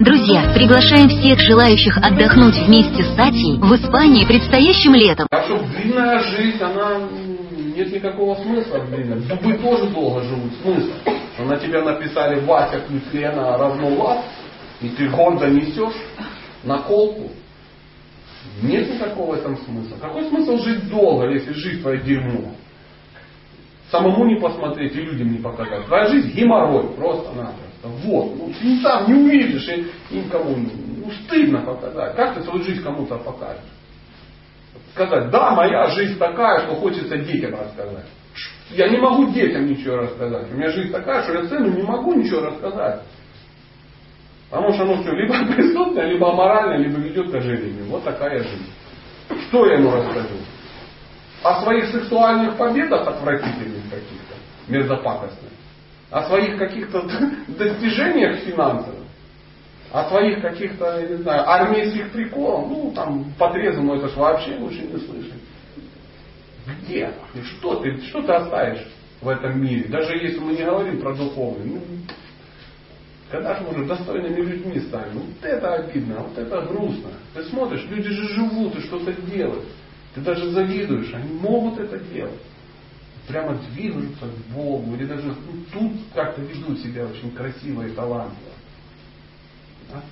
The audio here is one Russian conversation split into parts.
Друзья, приглашаем всех желающих отдохнуть вместе с Татьей в Испании предстоящим летом. А что длинная жизнь, она нет никакого смысла длинной. Дубы тоже долго живут. Смысл? Что на тебя написали Вася плюс Лена равно вас, и ты гордо несешь на колку. Нет никакого в этом смысла. Какой смысл жить долго, если жизнь твоя дерьмо? Самому не посмотреть и людям не показать. Твоя жизнь геморрой, просто-напросто. Вот. Ну, ты сам не увидишь и никому ну, стыдно показать. Как ты свою жизнь кому-то покажешь? Сказать, да, моя жизнь такая, что хочется детям рассказать. Я не могу детям ничего рассказать. У меня жизнь такая, что я сыну не могу ничего рассказать. Потому что оно все либо преступное, либо аморальное, либо ведет к ожирению. Вот такая жизнь. Что я ему расскажу? О своих сексуальных победах отвратительных каких-то, мерзопакостных о своих каких-то достижениях финансовых, о своих каких-то, я не знаю, армейских приколах, ну, там, подрезанную это ж вообще лучше не слышать. Где? И что ты, что ты оставишь в этом мире? Даже если мы не говорим про духовный, ну, когда же мы уже достойными людьми станем? Вот это обидно, вот это грустно. Ты смотришь, люди же живут и что-то делают. Ты даже завидуешь, они могут это делать прямо двигаются к Богу, или даже ну, тут как-то ведут себя очень красиво и талантливо. А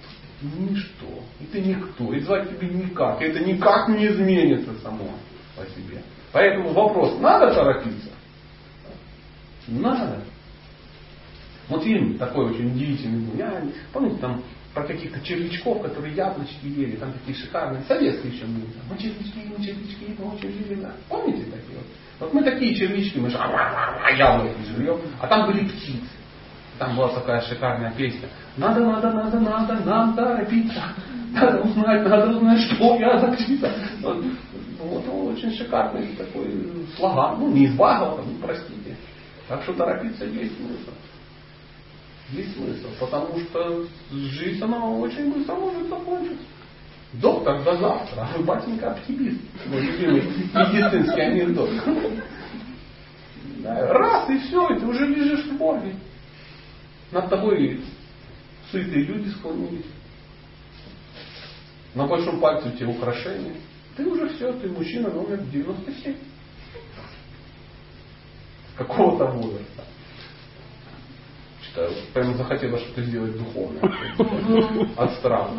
тут ничто, ты никто, и звать тебе никак, и это никак не изменится само по себе. Поэтому вопрос, надо торопиться? Надо. Вот фильм такой очень удивительный был. Я, помните, там про каких-то червячков, которые яблочки ели, там такие шикарные, советские еще были. Мы червячки, мы червячки, мы. Да. Помните вот? Мы такие червячки, мы же яблоки жрем, а там были птицы. Там была такая шикарная песня. Надо, надо, надо, надо, нам торопиться. Надо узнать, надо узнать, что я за птица. Вот, вот очень шикарный такой слоган. Ну, не из Багова, ну, простите. Так что торопиться есть смысл. Есть смысл, потому что жизнь, она очень быстро может закончиться. Доктор до завтра, а вы, батенька, оптимист. Мой любимый медицинский анекдот. Раз и все, и ты уже лежишь в Боге. Над тобой сытые люди склонились. На большом пальце у тебя украшения. Ты уже все, ты мужчина номер 97. Какого-то возраста. Что прямо захотелось что-то сделать духовное. От страха.